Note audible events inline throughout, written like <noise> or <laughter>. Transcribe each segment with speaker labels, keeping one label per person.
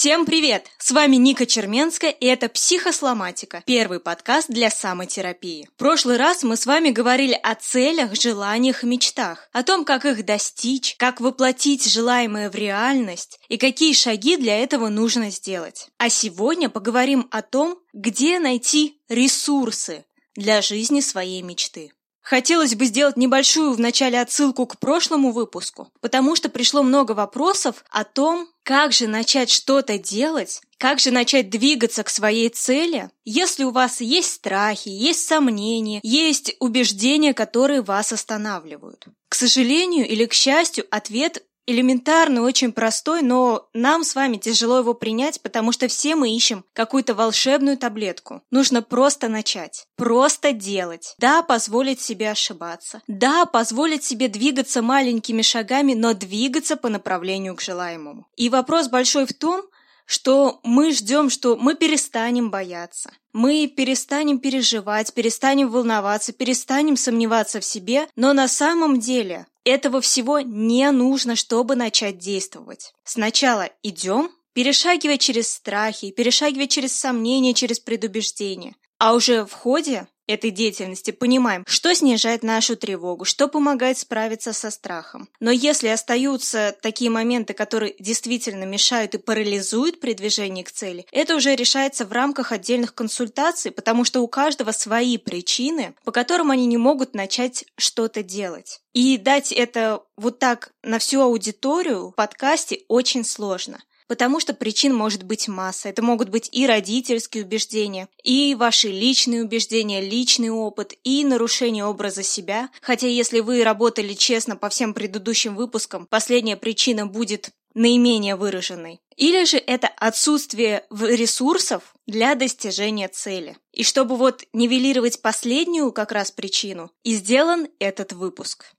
Speaker 1: Всем привет! С вами Ника Черменская, и это «Психосломатика» – первый подкаст для самотерапии. В прошлый раз мы с вами говорили о целях, желаниях и мечтах, о том, как их достичь, как воплотить желаемое в реальность и какие шаги для этого нужно сделать. А сегодня поговорим о том, где найти ресурсы для жизни своей мечты. Хотелось бы сделать небольшую вначале отсылку к прошлому выпуску, потому что пришло много вопросов о том, как же начать что-то делать, как же начать двигаться к своей цели, если у вас есть страхи, есть сомнения, есть убеждения, которые вас останавливают. К сожалению или к счастью, ответ элементарный, очень простой, но нам с вами тяжело его принять, потому что все мы ищем какую-то волшебную таблетку. Нужно просто начать, просто делать. Да, позволить себе ошибаться. Да, позволить себе двигаться маленькими шагами, но двигаться по направлению к желаемому. И вопрос большой в том, что мы ждем, что мы перестанем бояться, мы перестанем переживать, перестанем волноваться, перестанем сомневаться в себе, но на самом деле этого всего не нужно, чтобы начать действовать. Сначала идем, перешагивая через страхи, перешагивая через сомнения, через предубеждения. А уже в ходе этой деятельности понимаем, что снижает нашу тревогу, что помогает справиться со страхом. Но если остаются такие моменты, которые действительно мешают и парализуют при движении к цели, это уже решается в рамках отдельных консультаций, потому что у каждого свои причины, по которым они не могут начать что-то делать. И дать это вот так на всю аудиторию в подкасте очень сложно потому что причин может быть масса. Это могут быть и родительские убеждения, и ваши личные убеждения, личный опыт, и нарушение образа себя. Хотя если вы работали честно по всем предыдущим выпускам, последняя причина будет наименее выраженной. Или же это отсутствие ресурсов для достижения цели. И чтобы вот нивелировать последнюю как раз причину, и сделан этот выпуск.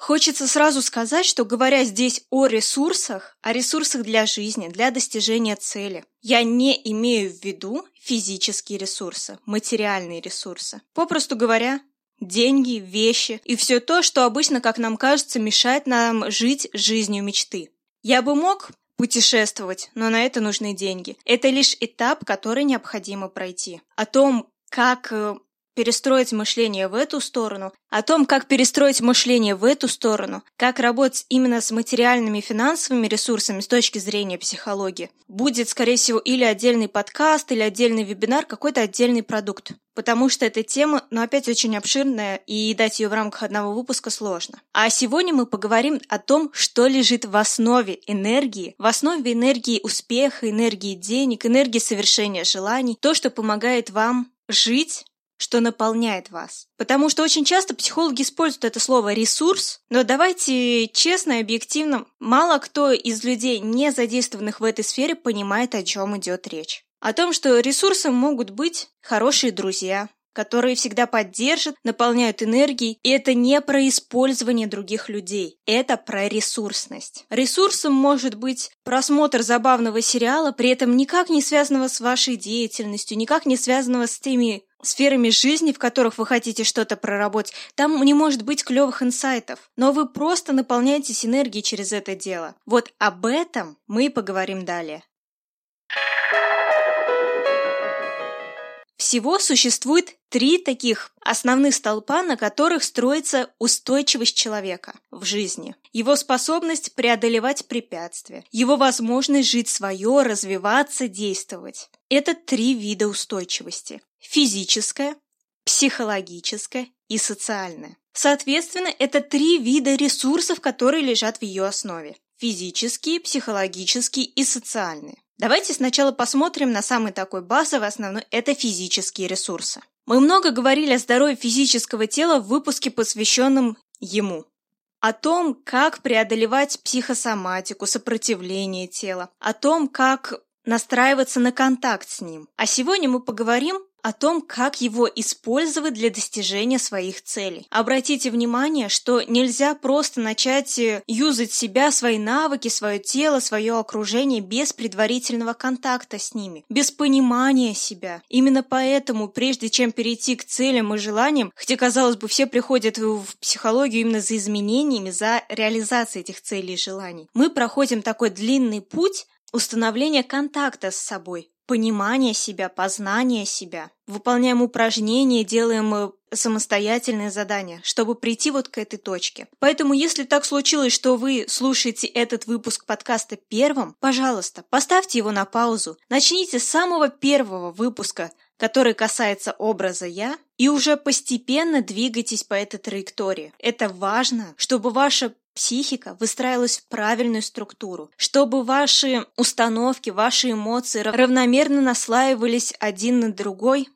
Speaker 1: Хочется сразу сказать, что говоря здесь о ресурсах, о ресурсах для жизни, для достижения цели, я не имею в виду физические ресурсы, материальные ресурсы. Попросту говоря, деньги, вещи и все то, что обычно, как нам кажется, мешает нам жить жизнью мечты. Я бы мог путешествовать, но на это нужны деньги. Это лишь этап, который необходимо пройти. О том, как э, перестроить мышление в эту сторону, о том, как перестроить мышление в эту сторону, как работать именно с материальными и финансовыми ресурсами с точки зрения психологии, будет, скорее всего, или отдельный подкаст, или отдельный вебинар, какой-то отдельный продукт. Потому что эта тема, ну, опять очень обширная, и дать ее в рамках одного выпуска сложно. А сегодня мы поговорим о том, что лежит в основе энергии, в основе энергии успеха, энергии денег, энергии совершения желаний, то, что помогает вам жить что наполняет вас. Потому что очень часто психологи используют это слово «ресурс», но давайте честно и объективно, мало кто из людей, не задействованных в этой сфере, понимает, о чем идет речь. О том, что ресурсом могут быть хорошие друзья, которые всегда поддержат, наполняют энергией, и это не про использование других людей, это про ресурсность. Ресурсом может быть просмотр забавного сериала, при этом никак не связанного с вашей деятельностью, никак не связанного с теми сферами жизни, в которых вы хотите что-то проработать, там не может быть клевых инсайтов, но вы просто наполняетесь энергией через это дело. Вот об этом мы и поговорим далее. Всего существует три таких основных столпа, на которых строится устойчивость человека в жизни. Его способность преодолевать препятствия, его возможность жить свое, развиваться, действовать. Это три вида устойчивости. Физическая, психологическая и социальная. Соответственно, это три вида ресурсов, которые лежат в ее основе. Физические, психологические и социальные. Давайте сначала посмотрим на самый такой базовый основной – это физические ресурсы. Мы много говорили о здоровье физического тела в выпуске, посвященном ему. О том, как преодолевать психосоматику, сопротивление тела, о том, как настраиваться на контакт с ним. А сегодня мы поговорим о том, как его использовать для достижения своих целей. Обратите внимание, что нельзя просто начать э, юзать себя, свои навыки, свое тело, свое окружение без предварительного контакта с ними, без понимания себя. Именно поэтому, прежде чем перейти к целям и желаниям, хотя, казалось бы, все приходят в психологию именно за изменениями, за реализацией этих целей и желаний, мы проходим такой длинный путь установление контакта с собой, понимание себя, познание себя. Выполняем упражнения, делаем э, самостоятельные задания, чтобы прийти вот к этой точке. Поэтому, если так случилось, что вы слушаете этот выпуск подкаста первым, пожалуйста, поставьте его на паузу. Начните с самого первого выпуска, который касается образа «я», и уже постепенно двигайтесь по этой траектории. Это важно, чтобы ваша психика выстраивалась в правильную структуру, чтобы ваши установки, ваши эмоции равномерно наслаивались один на другой,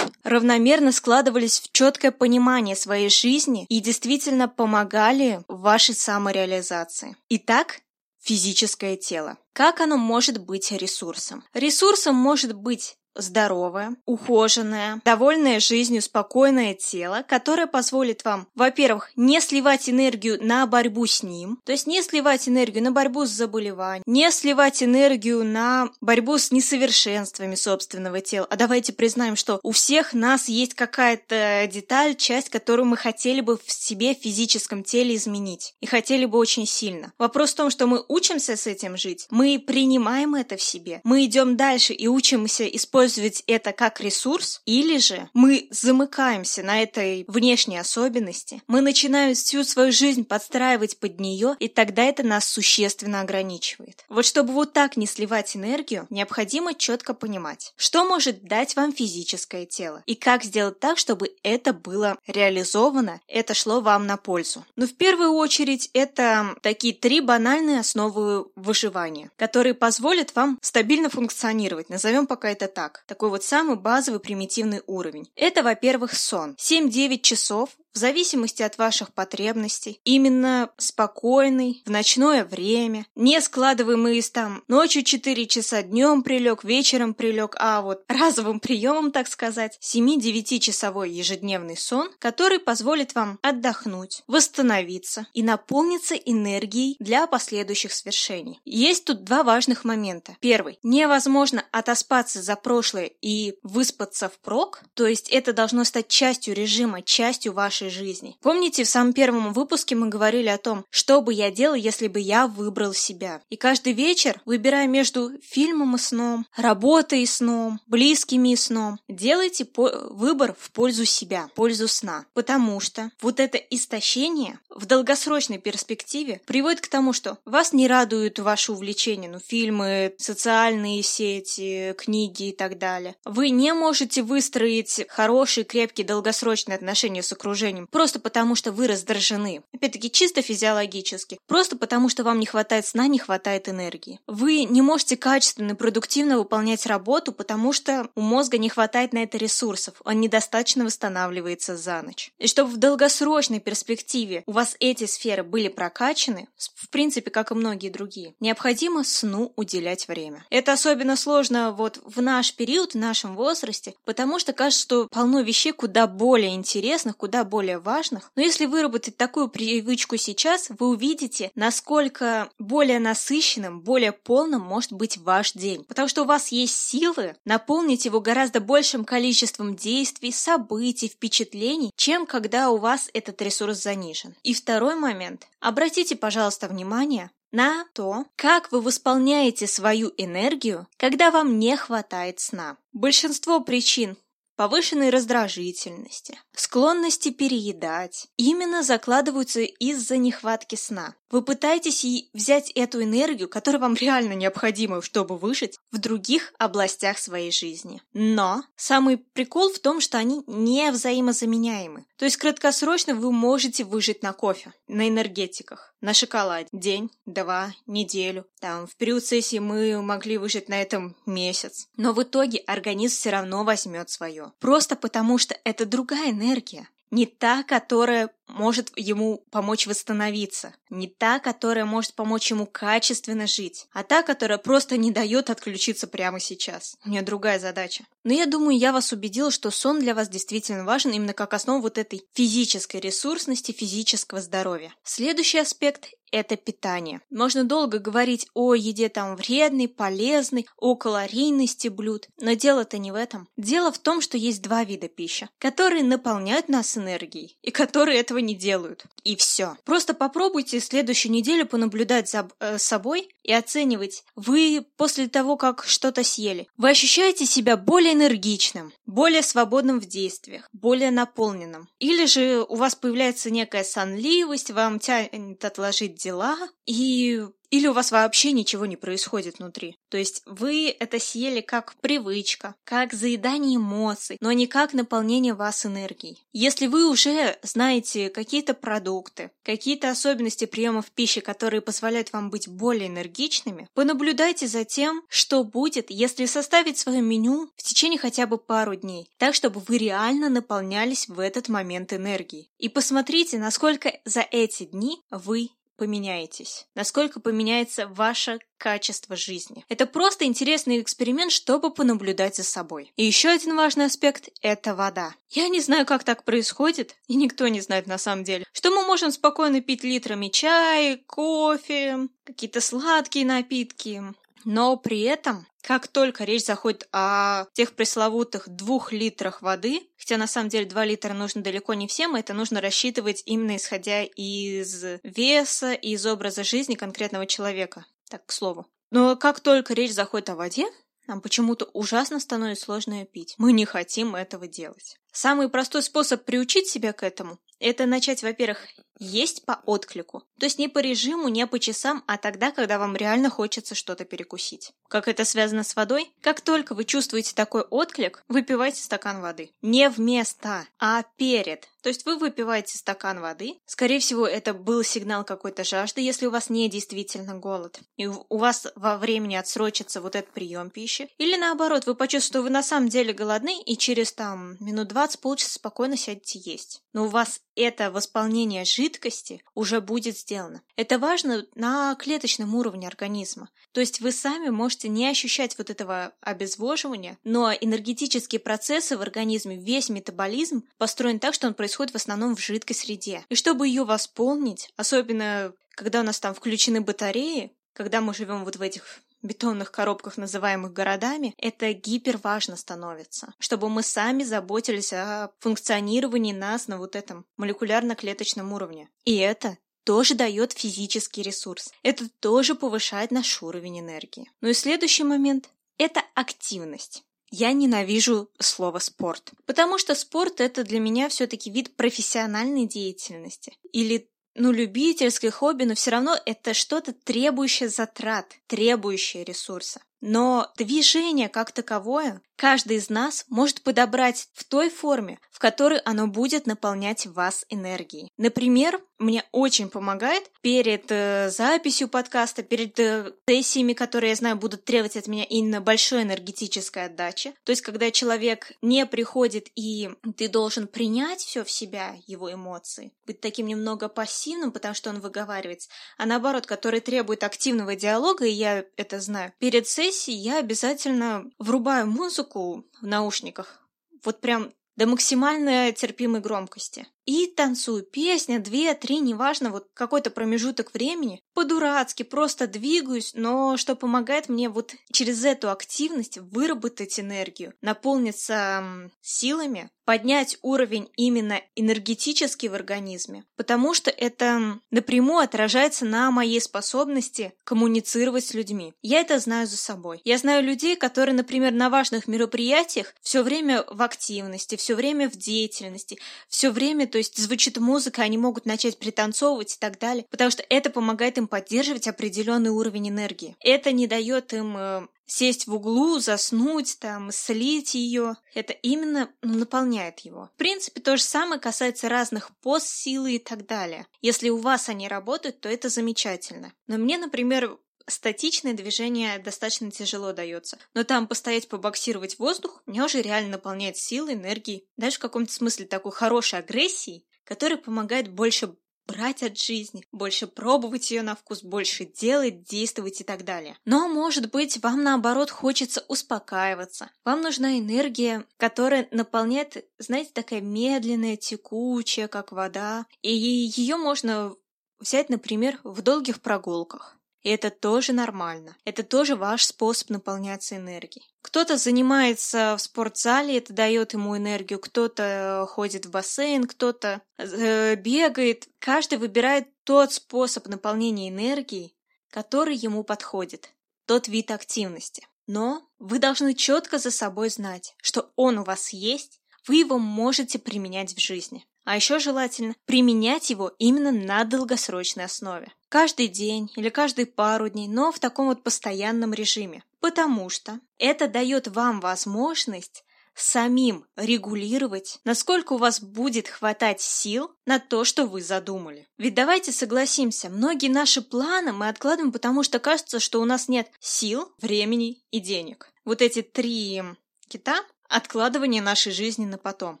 Speaker 1: равномерно складывались в четкое понимание своей жизни и действительно помогали вашей самореализации. Итак, физическое тело. Как оно может быть ресурсом? Ресурсом может быть здоровое, ухоженное, довольное жизнью, спокойное тело, которое позволит вам, во-первых, не сливать энергию на борьбу с ним, то есть не сливать энергию на борьбу с заболеванием, не сливать энергию на борьбу с несовершенствами собственного тела. А давайте признаем, что у всех нас есть какая-то деталь, часть, которую мы хотели бы в себе в физическом теле изменить. И хотели бы очень сильно. Вопрос в том, что мы учимся с этим жить, мы принимаем это в себе, мы идем дальше и учимся использовать использовать это как ресурс, или же мы замыкаемся на этой внешней особенности, мы начинаем всю свою жизнь подстраивать под нее, и тогда это нас существенно ограничивает. Вот чтобы вот так не сливать энергию, необходимо четко понимать, что может дать вам физическое тело, и как сделать так, чтобы это было реализовано, это шло вам на пользу. Но в первую очередь это такие три банальные основы выживания, которые позволят вам стабильно функционировать, назовем пока это так. Такой вот самый базовый примитивный уровень. Это, во-первых, сон. 7-9 часов в зависимости от ваших потребностей, именно спокойный, в ночное время, не складываемый из там ночью 4 часа, днем прилег, вечером прилег, а вот разовым приемом, так сказать, 7-9 часовой ежедневный сон, который позволит вам отдохнуть, восстановиться и наполниться энергией для последующих свершений. Есть тут два важных момента. Первый. Невозможно отоспаться за прошлое и выспаться впрок, то есть это должно стать частью режима, частью вашей нашей жизни. Помните, в самом первом выпуске мы говорили о том, что бы я делал, если бы я выбрал себя. И каждый вечер, выбирая между фильмом и сном, работой и сном, близкими и сном, делайте выбор в пользу себя, в пользу сна. Потому что вот это истощение в долгосрочной перспективе приводит к тому, что вас не радуют ваши увлечения, ну, фильмы, социальные сети, книги и так далее. Вы не можете выстроить хорошие, крепкие, долгосрочные отношения с окружением окружением, просто потому что вы раздражены. Опять-таки, чисто физиологически. Просто потому что вам не хватает сна, не хватает энергии. Вы не можете качественно и продуктивно выполнять работу, потому что у мозга не хватает на это ресурсов. Он недостаточно восстанавливается за ночь. И чтобы в долгосрочной перспективе у вас эти сферы были прокачаны, в принципе, как и многие другие, необходимо сну уделять время. Это особенно сложно вот в наш период, в нашем возрасте, потому что кажется, что полно вещей куда более интересных, куда более более важных. Но если выработать такую привычку сейчас, вы увидите, насколько более насыщенным, более полным может быть ваш день. Потому что у вас есть силы наполнить его гораздо большим количеством действий, событий, впечатлений, чем когда у вас этот ресурс занижен. И второй момент. Обратите, пожалуйста, внимание на то, как вы восполняете свою энергию, когда вам не хватает сна. Большинство причин повышенной раздражительности, склонности переедать, именно закладываются из-за нехватки сна. Вы пытаетесь взять эту энергию, которая вам реально необходима, чтобы выжить, в других областях своей жизни. Но самый прикол в том, что они не взаимозаменяемы. То есть краткосрочно вы можете выжить на кофе, на энергетиках, на шоколаде. День, два, неделю. Там в период сессии мы могли выжить на этом месяц. Но в итоге организм все равно возьмет свое. Просто потому что это другая энергия не та, которая может ему помочь восстановиться, не та, которая может помочь ему качественно жить, а та, которая просто не дает отключиться прямо сейчас. У нее другая задача. Но я думаю, я вас убедила, что сон для вас действительно важен именно как основа вот этой физической ресурсности, физического здоровья. Следующий аспект это питание. Можно долго говорить о еде там вредной, полезной, о калорийности блюд, но дело-то не в этом. Дело в том, что есть два вида пищи, которые наполняют нас энергией и которые этого этого не делают. И все. Просто попробуйте следующую неделю понаблюдать за э, собой и оценивать. Вы после того, как что-то съели, вы ощущаете себя более энергичным, более свободным в действиях, более наполненным. Или же у вас появляется некая сонливость, вам тянет отложить дела, и или у вас вообще ничего не происходит внутри. То есть вы это съели как привычка, как заедание эмоций, но не как наполнение вас энергией. Если вы уже знаете какие-то продукты, какие-то особенности приемов пищи, которые позволяют вам быть более энергичными, понаблюдайте за тем, что будет, если составить свое меню в течение хотя бы пару дней, так чтобы вы реально наполнялись в этот момент энергией. И посмотрите, насколько за эти дни вы поменяетесь, насколько поменяется ваше качество жизни. Это просто интересный эксперимент, чтобы понаблюдать за собой. И еще один важный аспект – это вода. Я не знаю, как так происходит, и никто не знает на самом деле, что мы можем спокойно пить литрами чай, кофе, какие-то сладкие напитки, но при этом как только речь заходит о тех пресловутых двух литрах воды, хотя на самом деле два литра нужно далеко не всем, это нужно рассчитывать именно исходя из веса и из образа жизни конкретного человека. Так, к слову. Но как только речь заходит о воде, нам почему-то ужасно становится сложно ее пить. Мы не хотим этого делать. Самый простой способ приучить себя к этому – это начать, во-первых, есть по отклику. То есть не по режиму, не по часам, а тогда, когда вам реально хочется что-то перекусить. Как это связано с водой? Как только вы чувствуете такой отклик, выпивайте стакан воды. Не вместо, а перед. То есть вы выпиваете стакан воды. Скорее всего, это был сигнал какой-то жажды, если у вас не действительно голод. И у вас во времени отсрочится вот этот прием пищи. Или наоборот, вы почувствуете, что вы на самом деле голодны, и через там минут 20 полчаса спокойно сядете есть. Но у вас это восполнение жидкости уже будет сделано. Это важно на клеточном уровне организма. То есть вы сами можете не ощущать вот этого обезвоживания, но энергетические процессы в организме, весь метаболизм построен так, что он происходит в основном в жидкой среде. И чтобы ее восполнить, особенно когда у нас там включены батареи, когда мы живем вот в этих бетонных коробках, называемых городами, это гиперважно становится, чтобы мы сами заботились о функционировании нас на вот этом молекулярно-клеточном уровне. И это тоже дает физический ресурс. Это тоже повышает наш уровень энергии. Ну и следующий момент – это активность. Я ненавижу слово спорт, потому что спорт это для меня все-таки вид профессиональной деятельности или ну, любительское хобби, но все равно это что-то требующее затрат, требующее ресурса. Но движение как таковое каждый из нас может подобрать в той форме, в которой оно будет наполнять вас энергией. Например, мне очень помогает перед э, записью подкаста, перед э, сессиями, которые, я знаю, будут требовать от меня именно большой энергетической отдачи. То есть, когда человек не приходит и ты должен принять все в себя, его эмоции, быть таким немного пассивным, потому что он выговаривается, а наоборот, который требует активного диалога, и я это знаю, перед сессией сессии я обязательно врубаю музыку в наушниках. Вот прям до максимально терпимой громкости. И танцую. Песня, две, три, неважно, вот какой-то промежуток времени. По-дурацки, просто двигаюсь, но что помогает мне вот через эту активность выработать энергию, наполниться силами, поднять уровень именно энергетический в организме, потому что это напрямую отражается на моей способности коммуницировать с людьми. Я это знаю за собой. Я знаю людей, которые, например, на важных мероприятиях все время в активности, все время в деятельности, все время, то есть звучит музыка, они могут начать пританцовывать и так далее, потому что это помогает им поддерживать определенный уровень энергии. Это не дает им э, сесть в углу, заснуть, там, слить ее. Это именно наполняет его. В принципе, то же самое касается разных пост, силы и так далее. Если у вас они работают, то это замечательно. Но мне, например, статичное движение достаточно тяжело дается. Но там постоять, побоксировать воздух мне уже реально наполняет силой, энергией. Даже в каком-то смысле такой хорошей агрессии, которая помогает больше брать от жизни, больше пробовать ее на вкус, больше делать, действовать и так далее. Но, может быть, вам наоборот хочется успокаиваться. Вам нужна энергия, которая наполняет, знаете, такая медленная, текучая, как вода. И ее можно взять, например, в долгих прогулках. И это тоже нормально. Это тоже ваш способ наполняться энергией. Кто-то занимается в спортзале, это дает ему энергию, кто-то ходит в бассейн, кто-то э, бегает. Каждый выбирает тот способ наполнения энергией, который ему подходит, тот вид активности. Но вы должны четко за собой знать, что он у вас есть, вы его можете применять в жизни. А еще желательно применять его именно на долгосрочной основе. Каждый день или каждые пару дней, но в таком вот постоянном режиме. Потому что это дает вам возможность самим регулировать, насколько у вас будет хватать сил на то, что вы задумали. Ведь давайте согласимся, многие наши планы мы откладываем, потому что кажется, что у нас нет сил, времени и денег. Вот эти три кита Откладывание нашей жизни на потом.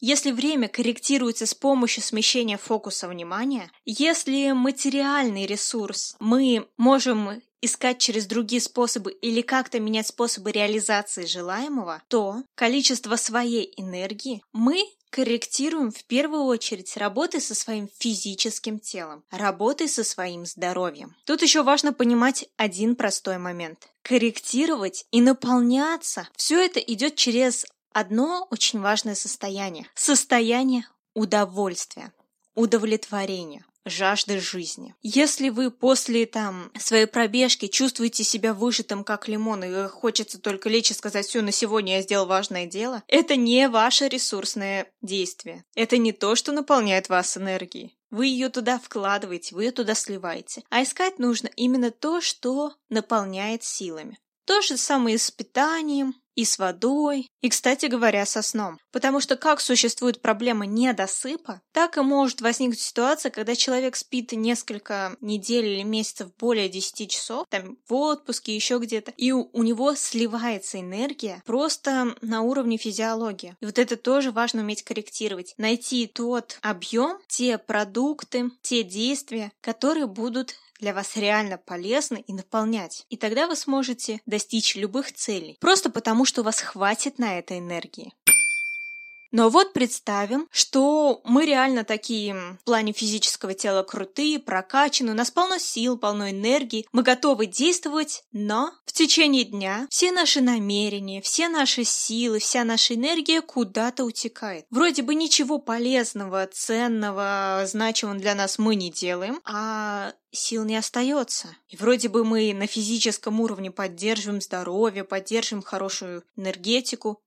Speaker 1: Если время корректируется с помощью смещения фокуса внимания, если материальный ресурс мы можем искать через другие способы или как-то менять способы реализации желаемого, то количество своей энергии мы корректируем в первую очередь работой со своим физическим телом, работой со своим здоровьем. Тут еще важно понимать один простой момент. Корректировать и наполняться – все это идет через одно очень важное состояние. Состояние удовольствия, удовлетворения жажды жизни. Если вы после там своей пробежки чувствуете себя выжатым как лимон и хочется только лечь и сказать все на сегодня я сделал важное дело, это не ваше ресурсное действие. Это не то, что наполняет вас энергией. Вы ее туда вкладываете, вы ее туда сливаете. А искать нужно именно то, что наполняет силами. То же самое и с питанием, и с водой, и, кстати говоря, со сном. Потому что как существует проблема недосыпа, так и может возникнуть ситуация, когда человек спит несколько недель или месяцев более 10 часов, там в отпуске, еще где-то, и у, у него сливается энергия просто на уровне физиологии. И вот это тоже важно уметь корректировать. Найти тот объем, те продукты, те действия, которые будут для вас реально полезны и наполнять. И тогда вы сможете достичь любых целей, просто потому что у вас хватит на это энергии. Но вот представим, что мы реально такие в плане физического тела крутые, прокачаны, у нас полно сил, полно энергии, мы готовы действовать, но в течение дня все наши намерения, все наши силы, вся наша энергия куда-то утекает. Вроде бы ничего полезного, ценного, значимого для нас мы не делаем, а сил не остается. И вроде бы мы на физическом уровне поддерживаем здоровье, поддерживаем хорошую энергетику,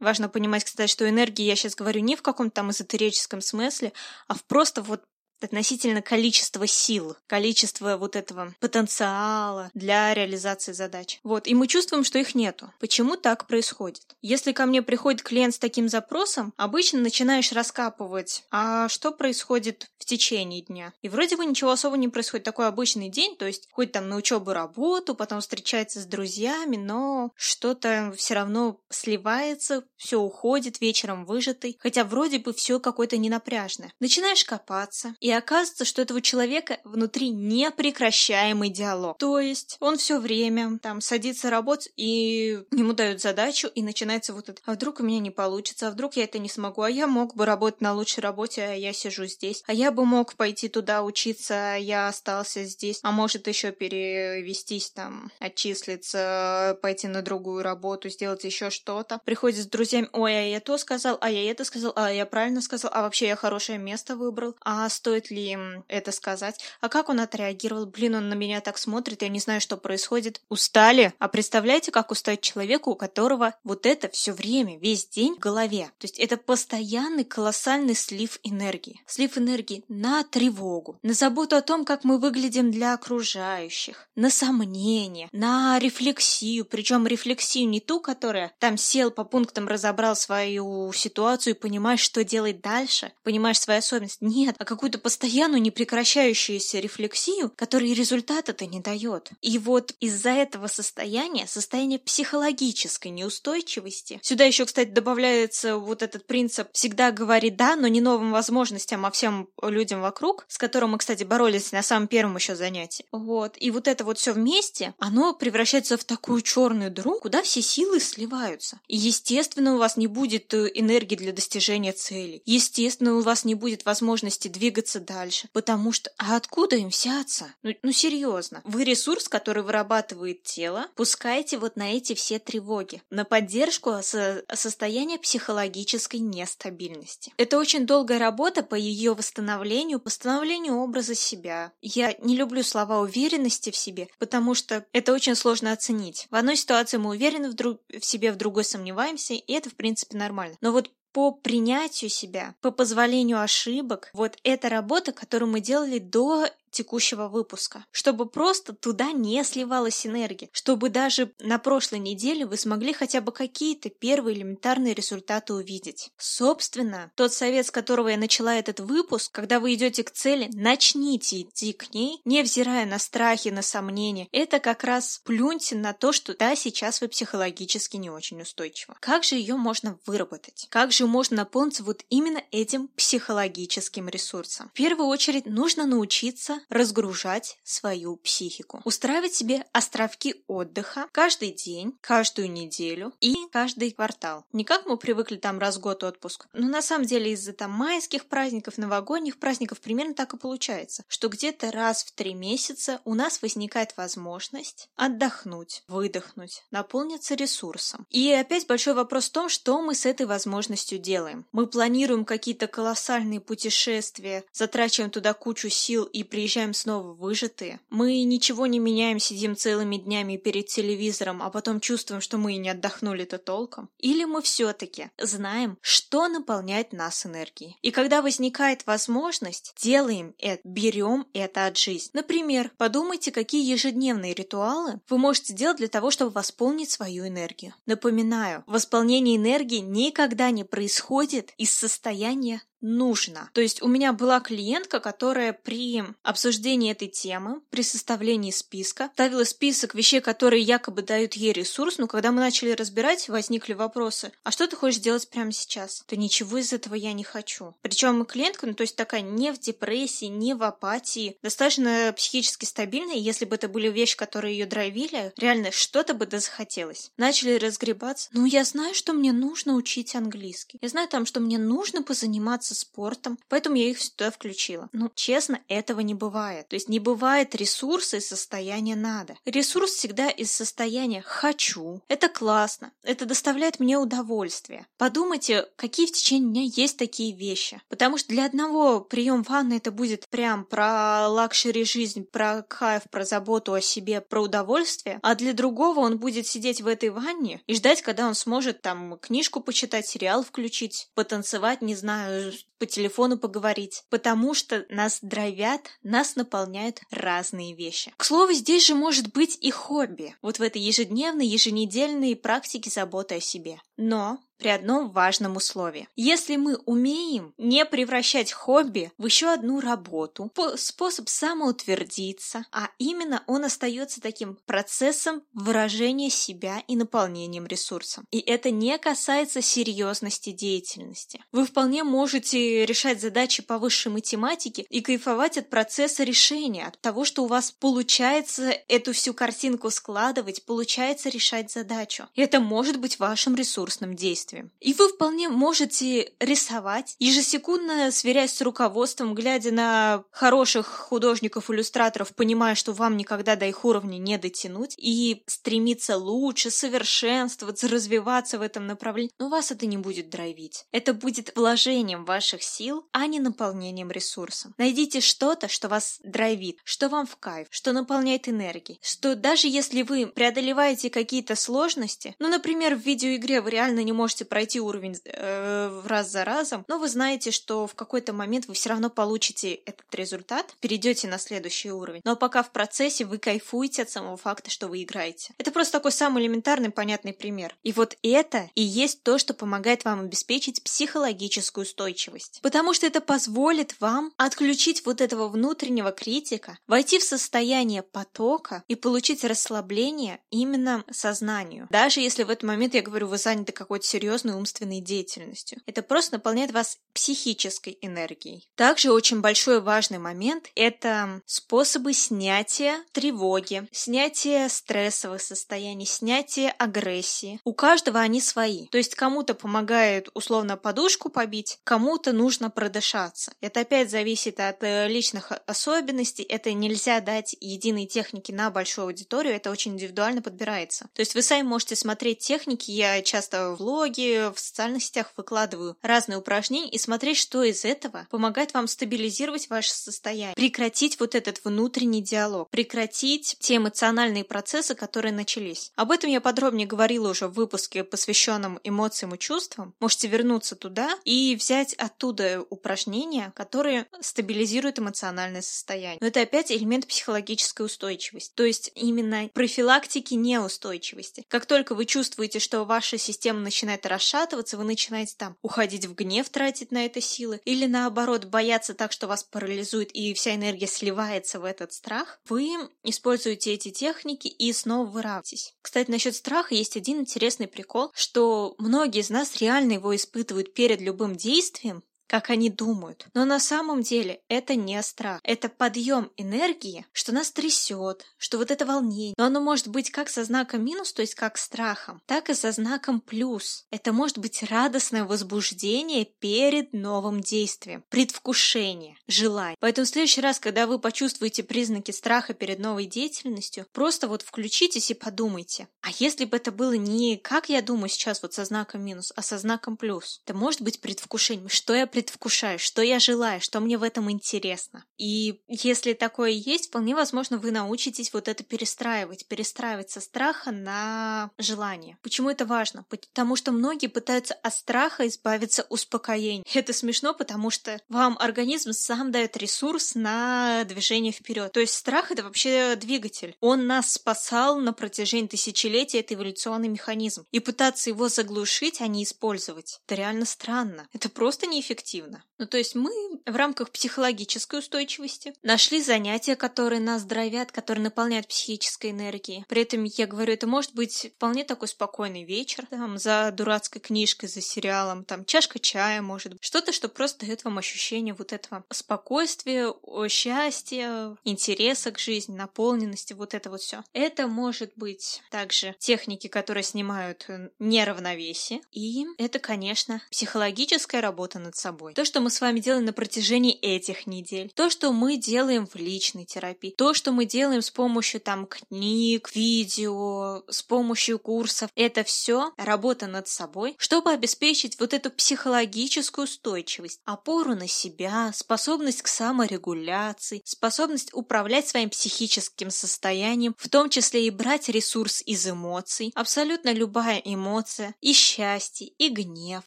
Speaker 1: Важно понимать, кстати, что энергии я сейчас говорю не в каком-то там эзотерическом смысле, а в просто вот относительно количества сил, количества вот этого потенциала для реализации задач. Вот, и мы чувствуем, что их нету. Почему так происходит? Если ко мне приходит клиент с таким запросом, обычно начинаешь раскапывать, а что происходит течение дня? И вроде бы ничего особо не происходит. Такой обычный день, то есть ходит там на учебу, работу, потом встречается с друзьями, но что-то все равно сливается, все уходит, вечером выжатый, хотя вроде бы все какое-то ненапряжное. Начинаешь копаться, и оказывается, что этого человека внутри непрекращаемый диалог. То есть он все время там садится работать, и ему дают задачу, и начинается вот это. А вдруг у меня не получится, а вдруг я это не смогу, а я мог бы работать на лучшей работе, а я сижу здесь. А я бы мог пойти туда учиться, я остался здесь. А может еще перевестись там, отчислиться, пойти на другую работу, сделать еще что-то. Приходит с друзьями, ой, а я то сказал, а я это сказал, а я правильно сказал, а вообще я хорошее место выбрал, а стоит ли им это сказать. А как он отреагировал? Блин, он на меня так смотрит, я не знаю, что происходит. Устали? А представляете, как устать человеку, у которого вот это все время, весь день в голове? То есть это постоянный колоссальный слив энергии. Слив энергии на тревогу, на заботу о том, как мы выглядим для окружающих, на сомнения, на рефлексию, причем рефлексию не ту, которая там сел по пунктам, разобрал свою ситуацию и понимаешь, что делать дальше, понимаешь свою особенность. Нет, а какую-то постоянную непрекращающуюся рефлексию, которая результата-то не дает. И вот из-за этого состояния, состояния психологической неустойчивости, сюда еще, кстати, добавляется вот этот принцип «всегда говори «да», но не новым возможностям, а всем людям вокруг, с которым мы, кстати, боролись на самом первом еще занятии. Вот. И вот это вот все вместе, оно превращается в такую черную дыру, куда все силы сливаются. И, естественно, у вас не будет э, энергии для достижения цели. Естественно, у вас не будет возможности двигаться дальше. Потому что, а откуда им взяться? Ну, ну серьезно. Вы ресурс, который вырабатывает тело, пускайте вот на эти все тревоги. На поддержку со состояния психологической нестабильности. Это очень долгая работа по ее восстановлению, восстановлению образа себя. Я не люблю слова уверенности в себе, потому что это очень сложно оценить. В одной ситуации мы уверены в, друг... в себе, в другой сомневаемся, и это, в принципе, нормально. Но вот по принятию себя, по позволению ошибок, вот эта работа, которую мы делали до текущего выпуска, чтобы просто туда не сливалась энергия, чтобы даже на прошлой неделе вы смогли хотя бы какие-то первые элементарные результаты увидеть. Собственно, тот совет, с которого я начала этот выпуск, когда вы идете к цели, начните идти к ней, невзирая на страхи, на сомнения. Это как раз плюньте на то, что да, сейчас вы психологически не очень устойчивы. Как же ее можно выработать? Как же можно наполниться вот именно этим психологическим ресурсом? В первую очередь нужно научиться разгружать свою психику. Устраивать себе островки отдыха каждый день, каждую неделю и каждый квартал. Не как мы привыкли там раз в год отпуск, но на самом деле из-за там майских праздников, новогодних праздников примерно так и получается, что где-то раз в три месяца у нас возникает возможность отдохнуть, выдохнуть, наполниться ресурсом. И опять большой вопрос в том, что мы с этой возможностью делаем. Мы планируем какие-то колоссальные путешествия, затрачиваем туда кучу сил и приезжаем приезжаем снова выжатые. Мы ничего не меняем, сидим целыми днями перед телевизором, а потом чувствуем, что мы и не отдохнули-то толком. Или мы все-таки знаем, что наполняет нас энергией. И когда возникает возможность, делаем это, берем это от жизни. Например, подумайте, какие ежедневные ритуалы вы можете сделать для того, чтобы восполнить свою энергию. Напоминаю, восполнение энергии никогда не происходит из состояния нужно. То есть у меня была клиентка, которая при обсуждении этой темы, при составлении списка, ставила список вещей, которые якобы дают ей ресурс, но когда мы начали разбирать, возникли вопросы, а что ты хочешь делать прямо сейчас? То ничего из этого я не хочу. Причем клиентка, ну то есть такая не в депрессии, не в апатии, достаточно психически стабильная, если бы это были вещи, которые ее драйвили, реально что-то бы да захотелось. Начали разгребаться. Ну я знаю, что мне нужно учить английский. Я знаю там, что мне нужно позаниматься заниматься спортом, поэтому я их сюда включила. Но, честно, этого не бывает. То есть не бывает ресурса из состояния «надо». Ресурс всегда из состояния «хочу». Это классно. Это доставляет мне удовольствие. Подумайте, какие в течение дня есть такие вещи. Потому что для одного прием ванны это будет прям про luxury жизнь, про кайф, про заботу о себе, про удовольствие, а для другого он будет сидеть в этой ванне и ждать, когда он сможет там книжку почитать, сериал включить, потанцевать, не знаю, по телефону поговорить, потому что нас драйвят, нас наполняют разные вещи. К слову, здесь же может быть и хобби, вот в этой ежедневной, еженедельной практике заботы о себе. Но при одном важном условии. Если мы умеем не превращать хобби в еще одну работу, способ самоутвердиться, а именно он остается таким процессом выражения себя и наполнением ресурсом. И это не касается серьезности деятельности. Вы вполне можете решать задачи по высшей математике и кайфовать от процесса решения, от того, что у вас получается эту всю картинку складывать, получается решать задачу. Это может быть вашим ресурсным действием. И вы вполне можете рисовать, ежесекундно сверяясь с руководством, глядя на хороших художников-иллюстраторов, понимая, что вам никогда до их уровня не дотянуть, и стремиться лучше, совершенствоваться, развиваться в этом направлении. Но вас это не будет драйвить. Это будет вложением ваших сил, а не наполнением ресурсом. Найдите что-то, что вас драйвит, что вам в кайф, что наполняет энергией, что даже если вы преодолеваете какие-то сложности, ну, например, в видеоигре вы реально не можете пройти уровень э, раз за разом, но вы знаете, что в какой-то момент вы все равно получите этот результат, перейдете на следующий уровень. Но пока в процессе вы кайфуете от самого факта, что вы играете. Это просто такой самый элементарный, понятный пример. И вот это и есть то, что помогает вам обеспечить психологическую устойчивость. Потому что это позволит вам отключить вот этого внутреннего критика, войти в состояние потока и получить расслабление именно сознанию. Даже если в этот момент, я говорю, вы заняты занято какой-то серьезной умственной деятельностью. Это просто наполняет вас психической энергией. Также очень большой важный момент – это способы снятия тревоги, снятия стрессовых состояний, снятия агрессии. У каждого они свои. То есть кому-то помогает условно подушку побить, кому-то нужно продышаться. Это опять зависит от э, личных особенностей. Это нельзя дать единой техники на большую аудиторию. Это очень индивидуально подбирается. То есть вы сами можете смотреть техники. Я часто в влоге, в социальных сетях выкладываю разные упражнения и смотреть, что из этого помогает вам стабилизировать ваше состояние, прекратить вот этот внутренний диалог, прекратить те эмоциональные процессы, которые начались. Об этом я подробнее говорила уже в выпуске, посвященном эмоциям и чувствам. Можете вернуться туда и взять оттуда упражнения, которые стабилизируют эмоциональное состояние. Но это опять элемент психологической устойчивости, то есть именно профилактики неустойчивости. Как только вы чувствуете, что ваша система начинает расшатываться, вы начинаете там уходить в гнев, тратить на это силы, или наоборот бояться так, что вас парализует и вся энергия сливается в этот страх, вы используете эти техники и снова выравниваетесь. Кстати, насчет страха есть один интересный прикол, что многие из нас реально его испытывают перед любым действием, как они думают. Но на самом деле это не страх. Это подъем энергии, что нас трясет, что вот это волнение. Но оно может быть как со знаком минус, то есть как страхом, так и со знаком плюс. Это может быть радостное возбуждение перед новым действием, предвкушение, желание. Поэтому в следующий раз, когда вы почувствуете признаки страха перед новой деятельностью, просто вот включитесь и подумайте. А если бы это было не как я думаю сейчас вот со знаком минус, а со знаком плюс, это может быть предвкушением, что я предвкушаю, что я желаю, что мне в этом интересно. И если такое есть, вполне возможно, вы научитесь вот это перестраивать, перестраивать со страха на желание. Почему это важно? Потому что многие пытаются от страха избавиться успокоением. <laughs> Это смешно, потому что вам организм сам дает ресурс на движение вперед. То есть страх это вообще двигатель. Он нас спасал на протяжении тысячелетий, это эволюционный механизм. И пытаться его заглушить, а не использовать, это реально странно. Это просто неэффективно эффективно. Ну, то есть мы в рамках психологической устойчивости нашли занятия, которые нас здравят, которые наполняют психической энергией. При этом, я говорю, это может быть вполне такой спокойный вечер, там, за дурацкой книжкой, за сериалом, там, чашка чая, может быть. Что-то, что просто дает вам ощущение вот этого спокойствия, счастья, интереса к жизни, наполненности, вот это вот все. Это может быть также техники, которые снимают неравновесие. И это, конечно, психологическая работа над собой собой. То, что мы с вами делаем на протяжении этих недель, то, что мы делаем в личной терапии, то, что мы делаем с помощью там книг, видео, с помощью курсов, это все работа над собой, чтобы обеспечить вот эту психологическую устойчивость, опору на себя, способность к саморегуляции, способность управлять своим психическим состоянием, в том числе и брать ресурс из эмоций. Абсолютно любая эмоция, и счастье, и гнев,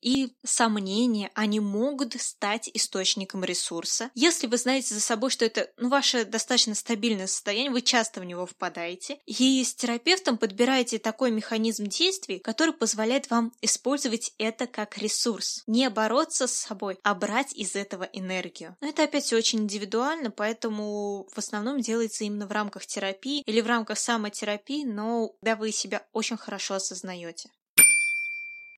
Speaker 1: и сомнения, они могут могут стать источником ресурса. Если вы знаете за собой, что это ну, ваше достаточно стабильное состояние, вы часто в него впадаете, и с терапевтом подбираете такой механизм действий, который позволяет вам использовать это как ресурс. Не бороться с собой, а брать из этого энергию. Но это опять очень индивидуально, поэтому в основном делается именно в рамках терапии или в рамках самотерапии, но да вы себя очень хорошо осознаете.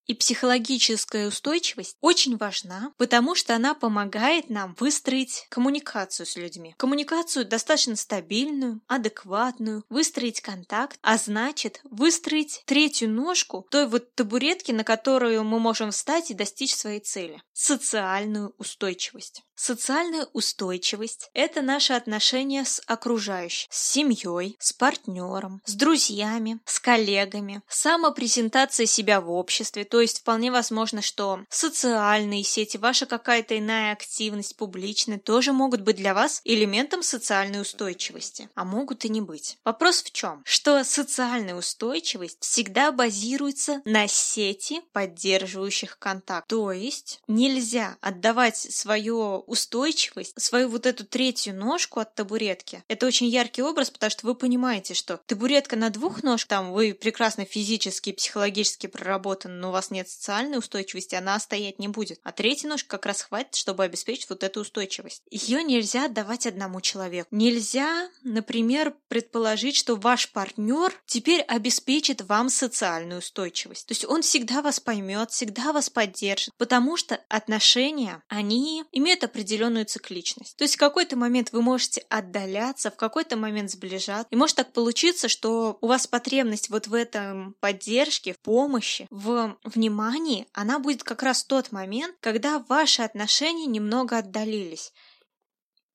Speaker 1: И психологическая устойчивость очень важна, потому что она помогает нам выстроить коммуникацию с людьми. Коммуникацию достаточно стабильную, адекватную, выстроить контакт, а значит выстроить третью ножку той вот табуретки, на которую мы можем встать и достичь своей цели. Социальную устойчивость. Социальная устойчивость – это наши отношения с окружающим, с семьей, с партнером, с друзьями, с коллегами, самопрезентация себя в обществе, то есть вполне возможно, что социальные сети, ваша какая-то иная активность публичная тоже могут быть для вас элементом социальной устойчивости, а могут и не быть. Вопрос в чем? Что социальная устойчивость всегда базируется на сети поддерживающих контакт. То есть нельзя отдавать свое устойчивость, свою вот эту третью ножку от табуретки. Это очень яркий образ, потому что вы понимаете, что табуретка на двух ножках, там вы прекрасно физически и психологически проработаны, но у вас вас нет социальной устойчивости, она стоять не будет. А третья ножка как раз хватит, чтобы обеспечить вот эту устойчивость. Ее нельзя отдавать одному человеку. Нельзя, например, предположить, что ваш партнер теперь обеспечит вам социальную устойчивость. То есть он всегда вас поймет, всегда вас поддержит, потому что отношения, они имеют определенную цикличность. То есть в какой-то момент вы можете отдаляться, в какой-то момент сближаться. И может так получиться, что у вас потребность вот в этом поддержке, в помощи, в внимании, она будет как раз тот момент, когда ваши отношения немного отдалились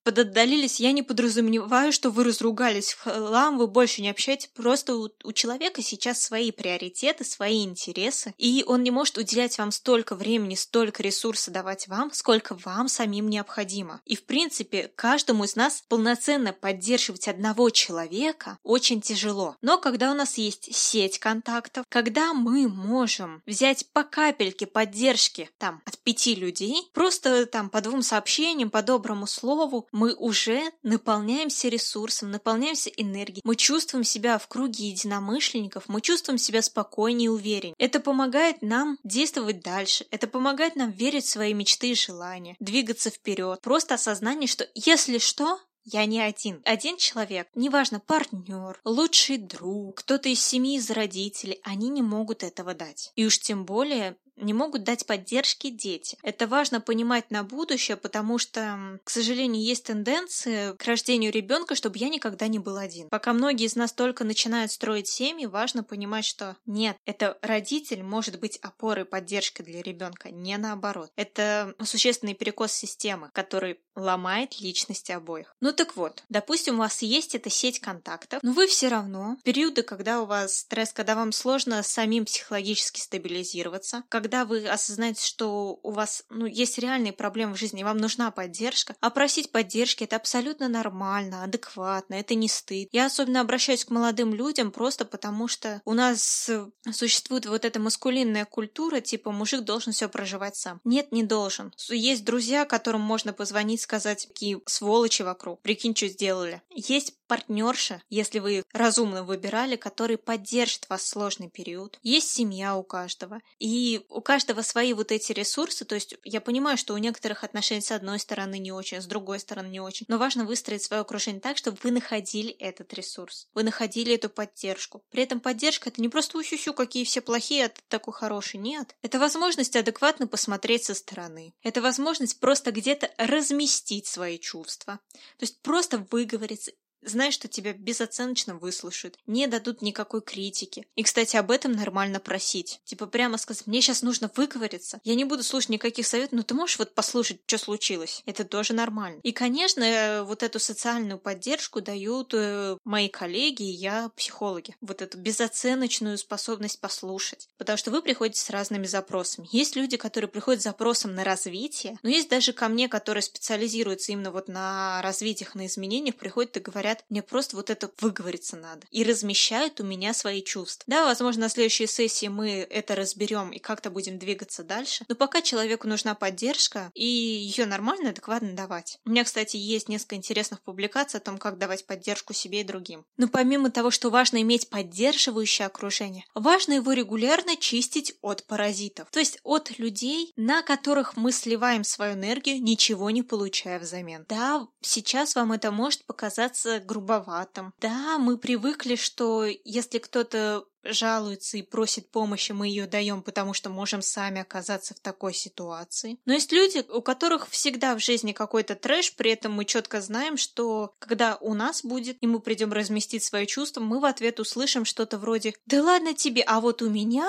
Speaker 1: подотдалились, я не подразумеваю, что вы разругались в хлам, вы больше не общаетесь, просто у, у человека сейчас свои приоритеты, свои интересы, и он не может уделять вам столько времени, столько ресурсов давать вам, сколько вам самим необходимо. И в принципе, каждому из нас полноценно поддерживать одного человека очень тяжело. Но когда у нас есть сеть контактов, когда мы можем взять по капельке поддержки там от пяти людей, просто там по двум сообщениям, по доброму слову, мы уже наполняемся ресурсом, наполняемся энергией, мы чувствуем себя в круге единомышленников, мы чувствуем себя спокойнее и увереннее. Это помогает нам действовать дальше, это помогает нам верить в свои мечты и желания, двигаться вперед. Просто осознание, что если что, я не один. Один человек, неважно, партнер, лучший друг, кто-то из семьи, из родителей, они не могут этого дать. И уж тем более не могут дать поддержки дети. Это важно понимать на будущее, потому что, к сожалению, есть тенденция к рождению ребенка, чтобы я никогда не был один. Пока многие из нас только начинают строить семьи, важно понимать, что нет, это родитель может быть опорой, поддержкой для ребенка, не наоборот. Это существенный перекос системы, который ломает личности обоих. Ну так вот, допустим, у вас есть эта сеть контактов, но вы все равно в периоды, когда у вас стресс, когда вам сложно самим психологически стабилизироваться, когда когда вы осознаете, что у вас ну, есть реальные проблемы в жизни, и вам нужна поддержка, а просить поддержки это абсолютно нормально, адекватно, это не стыд. Я особенно обращаюсь к молодым людям просто потому, что у нас существует вот эта маскулинная культура, типа мужик должен все проживать сам. Нет, не должен. Есть друзья, которым можно позвонить, сказать, какие сволочи вокруг, прикинь, что сделали. Есть партнерша, если вы разумно выбирали, который поддержит вас в сложный период. Есть семья у каждого. И у каждого свои вот эти ресурсы, то есть я понимаю, что у некоторых отношений с одной стороны не очень, с другой стороны не очень, но важно выстроить свое окружение так, чтобы вы находили этот ресурс, вы находили эту поддержку. При этом поддержка это не просто усюсю, какие все плохие, а ты такой хороший, нет. Это возможность адекватно посмотреть со стороны. Это возможность просто где-то разместить свои чувства. То есть просто выговориться знаешь, что тебя безоценочно выслушают, не дадут никакой критики. И, кстати, об этом нормально просить. Типа прямо сказать, мне сейчас нужно выговориться, я не буду слушать никаких советов, но ты можешь вот послушать, что случилось. Это тоже нормально. И, конечно, э, вот эту социальную поддержку дают э, мои коллеги и я, психологи. Вот эту безоценочную способность послушать. Потому что вы приходите с разными запросами. Есть люди, которые приходят с запросом на развитие, но есть даже ко мне, которые специализируются именно вот на развитиях, на изменениях, приходят и говорят, говорят, мне просто вот это выговориться надо. И размещают у меня свои чувства. Да, возможно, на следующей сессии мы это разберем и как-то будем двигаться дальше. Но пока человеку нужна поддержка, и ее нормально, адекватно давать. У меня, кстати, есть несколько интересных публикаций о том, как давать поддержку себе и другим. Но помимо того, что важно иметь поддерживающее окружение, важно его регулярно чистить от паразитов. То есть от людей, на которых мы сливаем свою энергию, ничего не получая взамен. Да, сейчас вам это может показаться грубоватым. Да, мы привыкли, что если кто-то жалуется и просит помощи, мы ее даем, потому что можем сами оказаться в такой ситуации. Но есть люди, у которых всегда в жизни какой-то трэш, при этом мы четко знаем, что когда у нас будет, и мы придем разместить свои чувства, мы в ответ услышим что-то вроде «Да ладно тебе, а вот у меня...»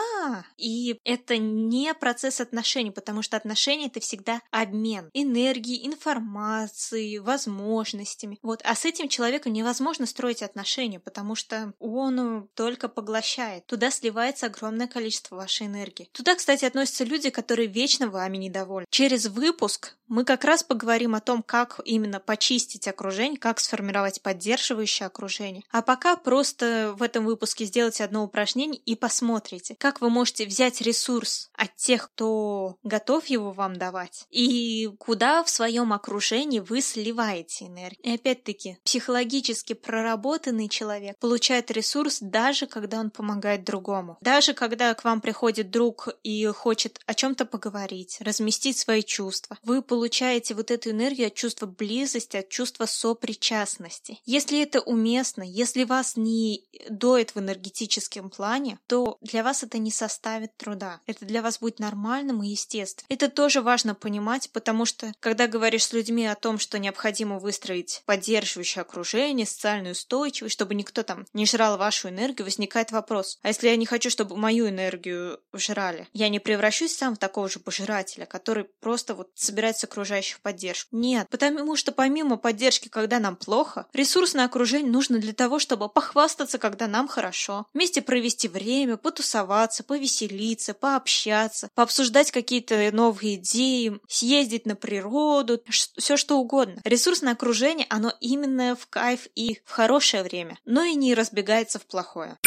Speaker 1: И это не процесс отношений, потому что отношения — это всегда обмен энергией, информацией, возможностями. Вот. А с этим человеком невозможно строить отношения, потому что он только поглощает насыщает. Туда сливается огромное количество вашей энергии. Туда, кстати, относятся люди, которые вечно вами недовольны. Через выпуск мы как раз поговорим о том, как именно почистить окружение, как сформировать поддерживающее окружение. А пока просто в этом выпуске сделайте одно упражнение и посмотрите, как вы можете взять ресурс от тех, кто готов его вам давать, и куда в своем окружении вы сливаете энергию. И опять-таки, психологически проработанный человек получает ресурс даже когда он помогает помогать другому. Даже когда к вам приходит друг и хочет о чем-то поговорить, разместить свои чувства, вы получаете вот эту энергию от чувства близости, от чувства сопричастности. Если это уместно, если вас не доет в энергетическом плане, то для вас это не составит труда. Это для вас будет нормальным и естественным. Это тоже важно понимать, потому что когда говоришь с людьми о том, что необходимо выстроить поддерживающее окружение, социальную устойчивость, чтобы никто там не жрал вашу энергию, возникает вопрос, а если я не хочу, чтобы мою энергию жрали, я не превращусь сам в такого же пожирателя, который просто вот собирает с окружающих поддержку? Нет, потому что помимо поддержки, когда нам плохо, ресурсное окружение нужно для того, чтобы похвастаться, когда нам хорошо, вместе провести время, потусоваться, повеселиться, пообщаться, пообсуждать какие-то новые идеи, съездить на природу, все что угодно. Ресурсное окружение, оно именно в кайф и в хорошее время, но и не разбегается в плохое.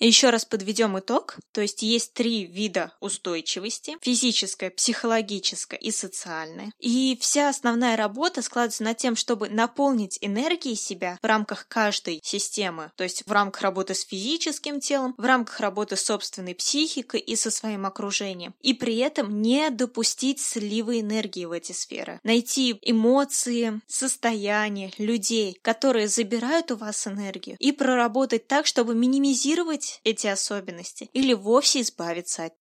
Speaker 1: Еще раз подведем итог. То есть есть три вида устойчивости. Физическая, психологическая и социальная. И вся основная работа складывается над тем, чтобы наполнить энергией себя в рамках каждой системы. То есть в рамках работы с физическим телом, в рамках работы с собственной психикой и со своим окружением. И при этом не допустить сливы энергии в эти сферы. Найти эмоции, состояния, людей, которые забирают у вас энергию, и проработать так, чтобы минимизировать эти особенности или вовсе избавиться от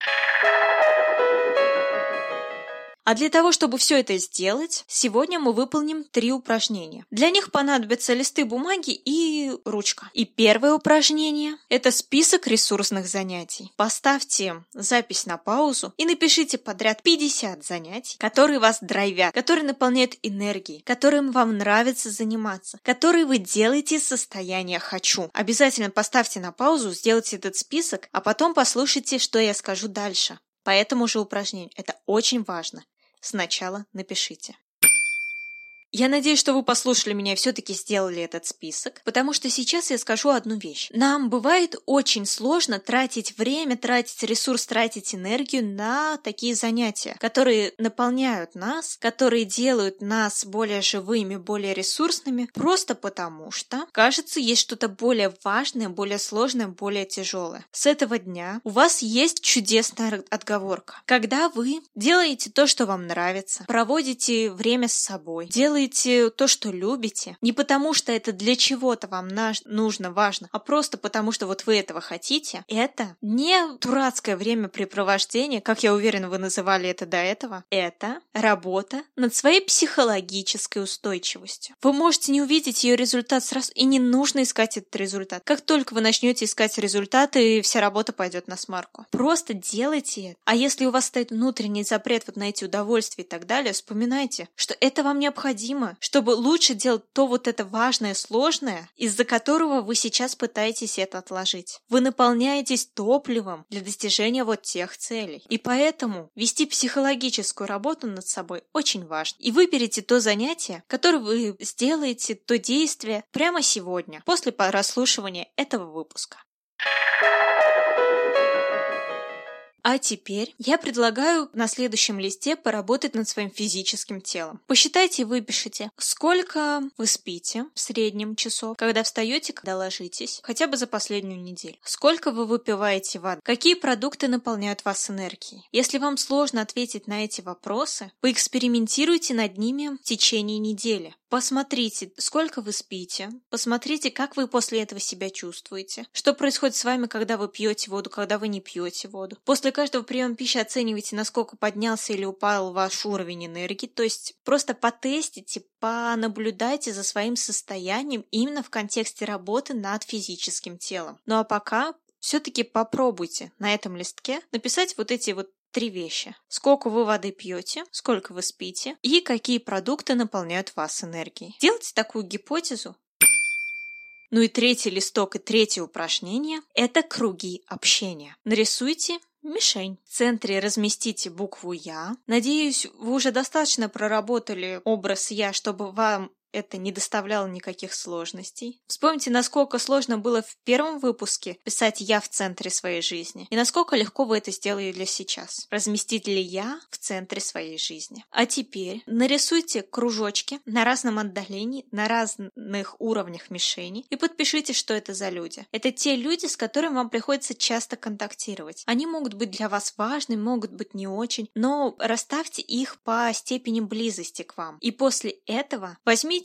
Speaker 1: а для того, чтобы все это сделать, сегодня мы выполним три упражнения. Для них понадобятся листы бумаги и ручка. И первое упражнение – это список ресурсных занятий. Поставьте запись на паузу и напишите подряд 50 занятий, которые вас драйвят, которые наполняют энергией, которым вам нравится заниматься, которые вы делаете из состояния «хочу». Обязательно поставьте на паузу, сделайте этот список, а потом послушайте, что я скажу дальше. По этому же упражнению. Это очень важно. Сначала напишите. Я надеюсь, что вы послушали меня и все-таки сделали этот список, потому что сейчас я скажу одну вещь. Нам бывает очень сложно тратить время, тратить ресурс, тратить энергию на такие занятия, которые наполняют нас, которые делают нас более живыми, более ресурсными, просто потому что, кажется, есть что-то более важное, более сложное, более тяжелое. С этого дня у вас есть чудесная отговорка. Когда вы делаете то, что вам нравится, проводите время с собой, делаете делаете то, что любите, не потому что это для чего-то вам нужно, важно, а просто потому что вот вы этого хотите, это не дурацкое времяпрепровождение, как я уверена, вы называли это до этого. Это работа над своей психологической устойчивостью. Вы можете не увидеть ее результат сразу, и не нужно искать этот результат. Как только вы начнете искать результаты, вся работа пойдет на смарку. Просто делайте это. А если у вас стоит внутренний запрет вот на эти удовольствия и так далее, вспоминайте, что это вам необходимо необходимо, чтобы лучше делать то вот это важное, сложное, из-за которого вы сейчас пытаетесь это отложить. Вы наполняетесь топливом для достижения вот тех целей. И поэтому вести психологическую работу над собой очень важно. И выберите то занятие, которое вы сделаете, то действие прямо сегодня, после прослушивания этого выпуска. А теперь я предлагаю на следующем листе поработать над своим физическим телом. Посчитайте и выпишите, сколько вы спите в среднем часов, когда встаете, когда ложитесь, хотя бы за последнюю неделю. Сколько вы выпиваете воды, какие продукты наполняют вас энергией. Если вам сложно ответить на эти вопросы, поэкспериментируйте над ними в течение недели. Посмотрите, сколько вы спите, посмотрите, как вы после этого себя чувствуете, что происходит с вами, когда вы пьете воду, когда вы не пьете воду. После каждого приема пищи оценивайте, насколько поднялся или упал ваш уровень энергии, то есть просто потестите, понаблюдайте за своим состоянием именно в контексте работы над физическим телом. Ну а пока все-таки попробуйте на этом листке написать вот эти вот три вещи. Сколько вы воды пьете, сколько вы спите и какие продукты наполняют вас энергией. Делайте такую гипотезу. Ну и третий листок и третье упражнение – это круги общения. Нарисуйте мишень. В центре разместите букву «Я». Надеюсь, вы уже достаточно проработали образ «Я», чтобы вам это не доставляло никаких сложностей. Вспомните, насколько сложно было в первом выпуске писать «я в центре своей жизни» и насколько легко вы это сделали для сейчас. Разместить ли «я» в центре своей жизни. А теперь нарисуйте кружочки на разном отдалении, на разных уровнях мишени и подпишите, что это за люди. Это те люди, с которыми вам приходится часто контактировать. Они могут быть для вас важны, могут быть не очень, но расставьте их по степени близости к вам. И после этого возьмите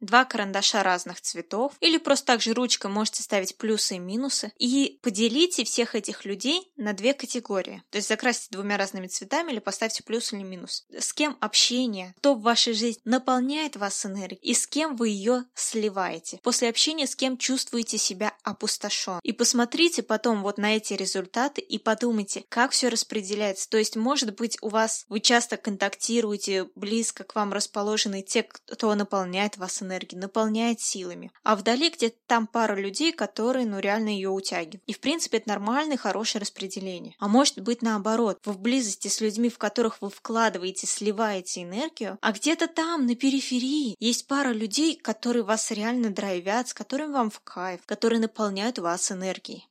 Speaker 1: два карандаша разных цветов или просто так же ручкой можете ставить плюсы и минусы и поделите всех этих людей на две категории. То есть закрасьте двумя разными цветами или поставьте плюс или минус. С кем общение, кто в вашей жизни наполняет вас энергией и с кем вы ее сливаете. После общения с кем чувствуете себя опустошен. И посмотрите потом вот на эти результаты и подумайте, как все распределяется. То есть, может быть, у вас вы часто контактируете, близко к вам расположены те, кто наполняет вас энергией, наполняет силами. А вдали где-то там пара людей, которые, ну, реально ее утягивают. И, в принципе, это нормальное, хорошее распределение. А может быть, наоборот, вы в близости с людьми, в которых вы вкладываете, сливаете энергию, а где-то там, на периферии, есть пара людей, которые вас реально драйвят, с которыми вам в кайф, которые наполняют вас энергией.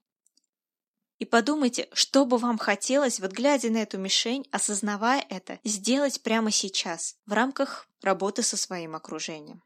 Speaker 1: И подумайте, что бы вам хотелось, вот глядя на эту мишень, осознавая это, сделать прямо сейчас, в рамках работы со своим окружением.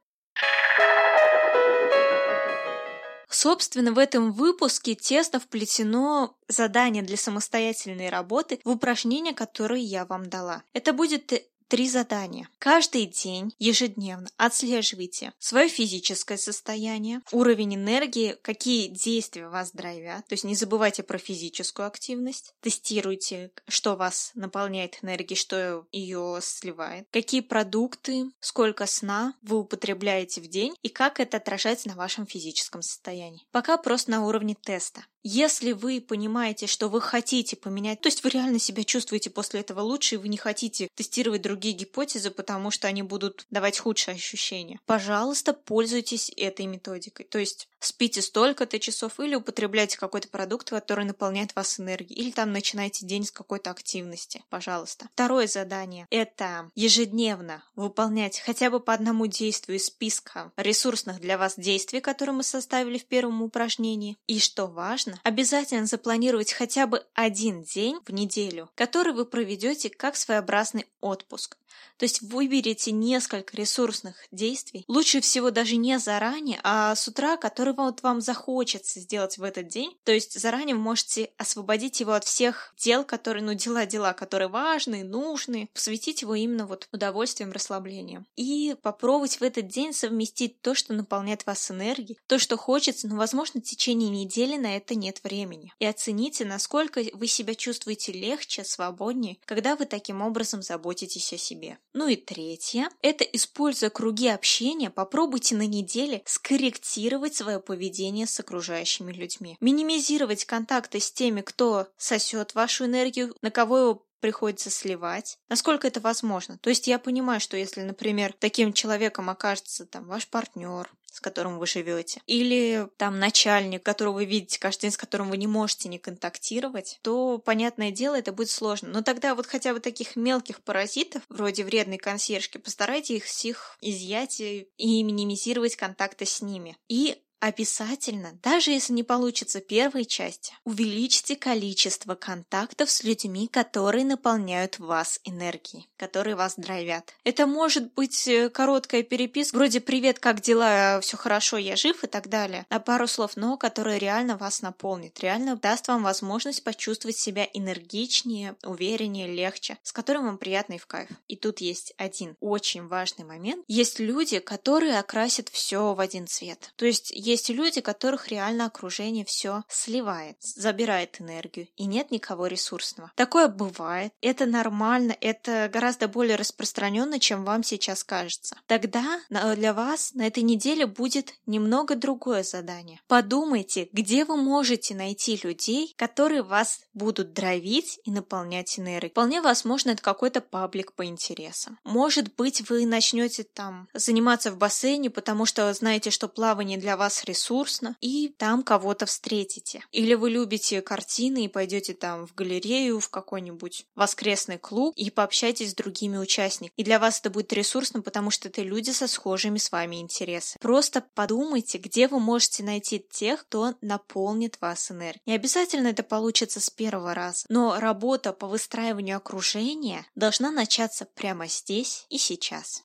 Speaker 1: Собственно, в этом выпуске тесно вплетено задание для самостоятельной работы в упражнения, которые я вам дала. Это будет Три задания. Каждый день, ежедневно отслеживайте свое физическое состояние, уровень энергии, какие действия вас драйвят. То есть не забывайте про физическую активность. Тестируйте, что вас наполняет энергией, что ее сливает. Какие продукты, сколько сна вы употребляете в день и как это отражается на вашем физическом состоянии. Пока просто на уровне теста. Если вы понимаете, что вы хотите поменять, то есть вы реально себя чувствуете после этого лучше, и вы не хотите тестировать другие гипотезы, потому что они будут давать худшие ощущения, пожалуйста, пользуйтесь этой методикой. То есть спите столько-то часов или употребляйте какой-то продукт, который наполняет вас энергией, или там начинайте день с какой-то активности, пожалуйста. Второе задание – это ежедневно выполнять хотя бы по одному действию из списка ресурсных для вас действий, которые мы составили в первом упражнении. И что важно, обязательно запланировать хотя бы один день в неделю, который вы проведете как своеобразный отпуск. То есть выберите несколько ресурсных действий, лучше всего даже не заранее, а с утра, который вот вам захочется сделать в этот день. То есть заранее вы можете освободить его от всех дел, которые, ну, дела-дела, которые важны, нужны, посвятить его именно вот удовольствием, расслаблением. И попробовать в этот день совместить то, что наполняет вас энергией, то, что хочется, но, возможно, в течение недели на это нет времени. И оцените, насколько вы себя чувствуете легче, свободнее, когда вы таким образом заботитесь о себе. Ну и третье – это, используя круги общения, попробуйте на неделе скорректировать свое поведение с окружающими людьми. Минимизировать контакты с теми, кто сосет вашу энергию, на кого приходится сливать, насколько это возможно. То есть я понимаю, что если, например, таким человеком окажется там ваш партнер, с которым вы живете, или там начальник, которого вы видите каждый день, с которым вы не можете не контактировать, то, понятное дело, это будет сложно. Но тогда вот хотя бы таких мелких паразитов, вроде вредной консьержки, постарайтесь их всех изъять и минимизировать контакты с ними. И Обязательно, даже если не получится первой части, увеличьте количество контактов с людьми, которые наполняют вас энергией, которые вас драйвят. Это может быть э, короткая переписка, вроде «Привет, как дела? Все хорошо, я жив» и так далее. На пару слов, но которая реально вас наполнит, реально даст вам возможность почувствовать себя энергичнее, увереннее, легче, с которым вам приятно и в кайф. И тут есть один очень важный момент. Есть люди, которые окрасят все в один цвет. То есть есть люди, которых реально окружение все сливает, забирает энергию, и нет никого ресурсного. Такое бывает, это нормально, это гораздо более распространенно, чем вам сейчас кажется. Тогда для вас на этой неделе будет немного другое задание. Подумайте, где вы можете найти людей, которые вас будут драйвить и наполнять энергией. Вполне возможно, это какой-то паблик по интересам. Может быть, вы начнете там заниматься в бассейне, потому что знаете, что плавание для вас ресурсно, и там кого-то встретите. Или вы любите картины и пойдете там в галерею, в какой-нибудь воскресный клуб и пообщайтесь с другими участниками. И для вас это будет ресурсно, потому что это люди со схожими с вами интересами. Просто подумайте, где вы можете найти тех, кто наполнит вас энергией. Не обязательно это получится с первого раза, но работа по выстраиванию окружения должна начаться прямо здесь и сейчас.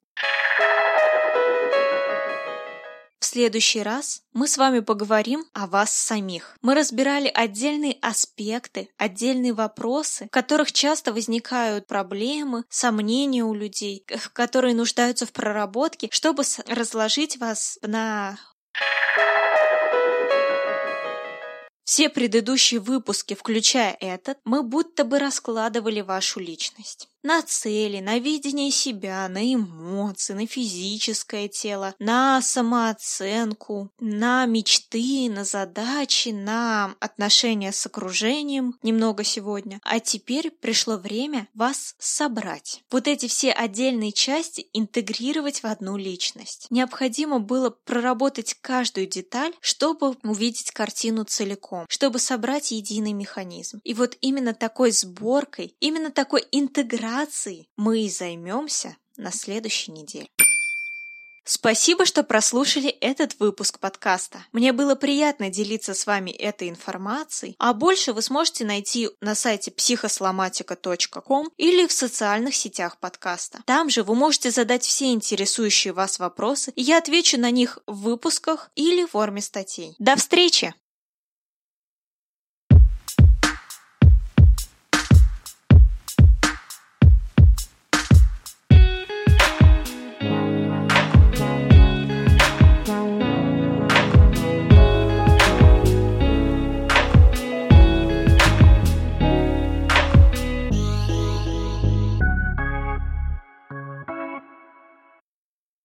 Speaker 1: В следующий раз мы с вами поговорим о вас самих. Мы разбирали отдельные аспекты, отдельные вопросы, в которых часто возникают проблемы, сомнения у людей, которые нуждаются в проработке, чтобы разложить вас на все предыдущие выпуски, включая этот, мы будто бы раскладывали вашу личность на цели, на видение себя, на эмоции, на физическое тело, на самооценку, на мечты, на задачи, на отношения с окружением немного сегодня. А теперь пришло время вас собрать. Вот эти все отдельные части интегрировать в одну личность. Необходимо было проработать каждую деталь, чтобы увидеть картину целиком, чтобы собрать единый механизм. И вот именно такой сборкой, именно такой интеграцией операцией мы и займемся на следующей неделе. Спасибо, что прослушали этот выпуск подкаста. Мне было приятно делиться с вами этой информацией, а больше вы сможете найти на сайте психосломатика.ком или в социальных сетях подкаста. Там же вы можете задать все интересующие вас вопросы, и я отвечу на них в выпусках или в форме статей. До встречи!